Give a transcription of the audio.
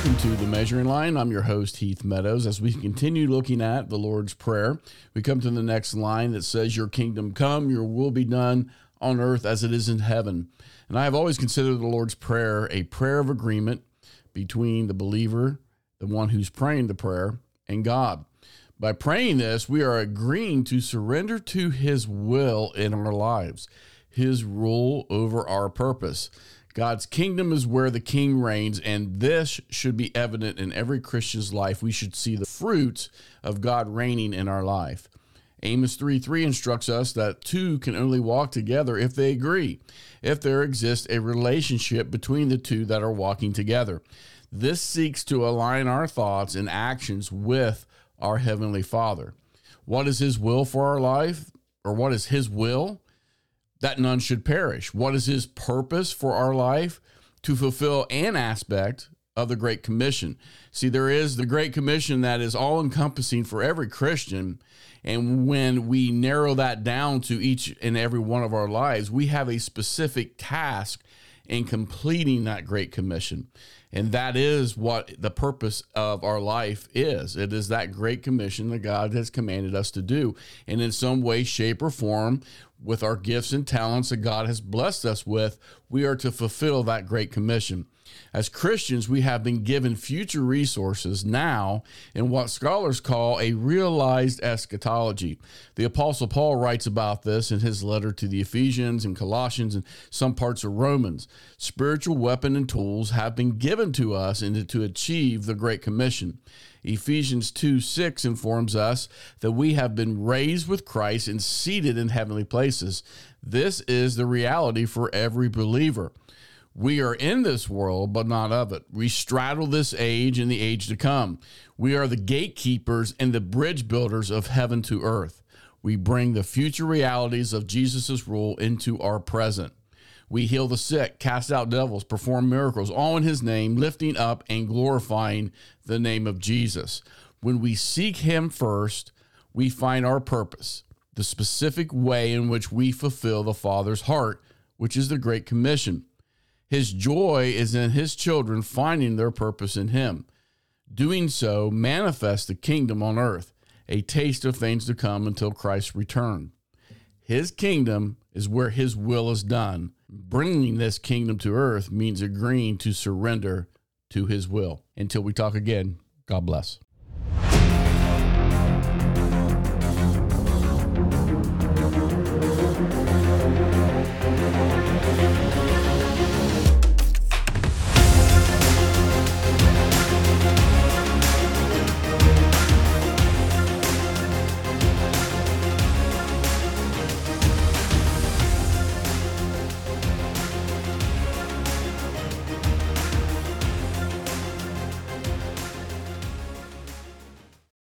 Welcome to the Measuring Line. I'm your host, Heath Meadows. As we continue looking at the Lord's Prayer, we come to the next line that says, Your kingdom come, your will be done on earth as it is in heaven. And I have always considered the Lord's Prayer a prayer of agreement between the believer, the one who's praying the prayer, and God. By praying this, we are agreeing to surrender to His will in our lives, His rule over our purpose. God's kingdom is where the king reigns, and this should be evident in every Christian's life. We should see the fruits of God reigning in our life. Amos 3 3 instructs us that two can only walk together if they agree, if there exists a relationship between the two that are walking together. This seeks to align our thoughts and actions with our Heavenly Father. What is His will for our life, or what is His will? That none should perish. What is his purpose for our life? To fulfill an aspect of the Great Commission. See, there is the Great Commission that is all encompassing for every Christian. And when we narrow that down to each and every one of our lives, we have a specific task in completing that Great Commission. And that is what the purpose of our life is. It is that great commission that God has commanded us to do. And in some way, shape, or form, with our gifts and talents that God has blessed us with, we are to fulfill that great commission. As Christians, we have been given future resources now in what scholars call a realized eschatology. The Apostle Paul writes about this in his letter to the Ephesians and Colossians and some parts of Romans. Spiritual weapon and tools have been given to us in to achieve the Great Commission. Ephesians 2 6 informs us that we have been raised with Christ and seated in heavenly places. This is the reality for every believer. We are in this world, but not of it. We straddle this age and the age to come. We are the gatekeepers and the bridge builders of heaven to earth. We bring the future realities of Jesus' rule into our present. We heal the sick, cast out devils, perform miracles, all in his name, lifting up and glorifying the name of Jesus. When we seek him first, we find our purpose, the specific way in which we fulfill the Father's heart, which is the Great Commission. His joy is in his children finding their purpose in him. Doing so manifests the kingdom on earth, a taste of things to come until Christ's return. His kingdom is where his will is done. Bringing this kingdom to earth means agreeing to surrender to his will. Until we talk again, God bless.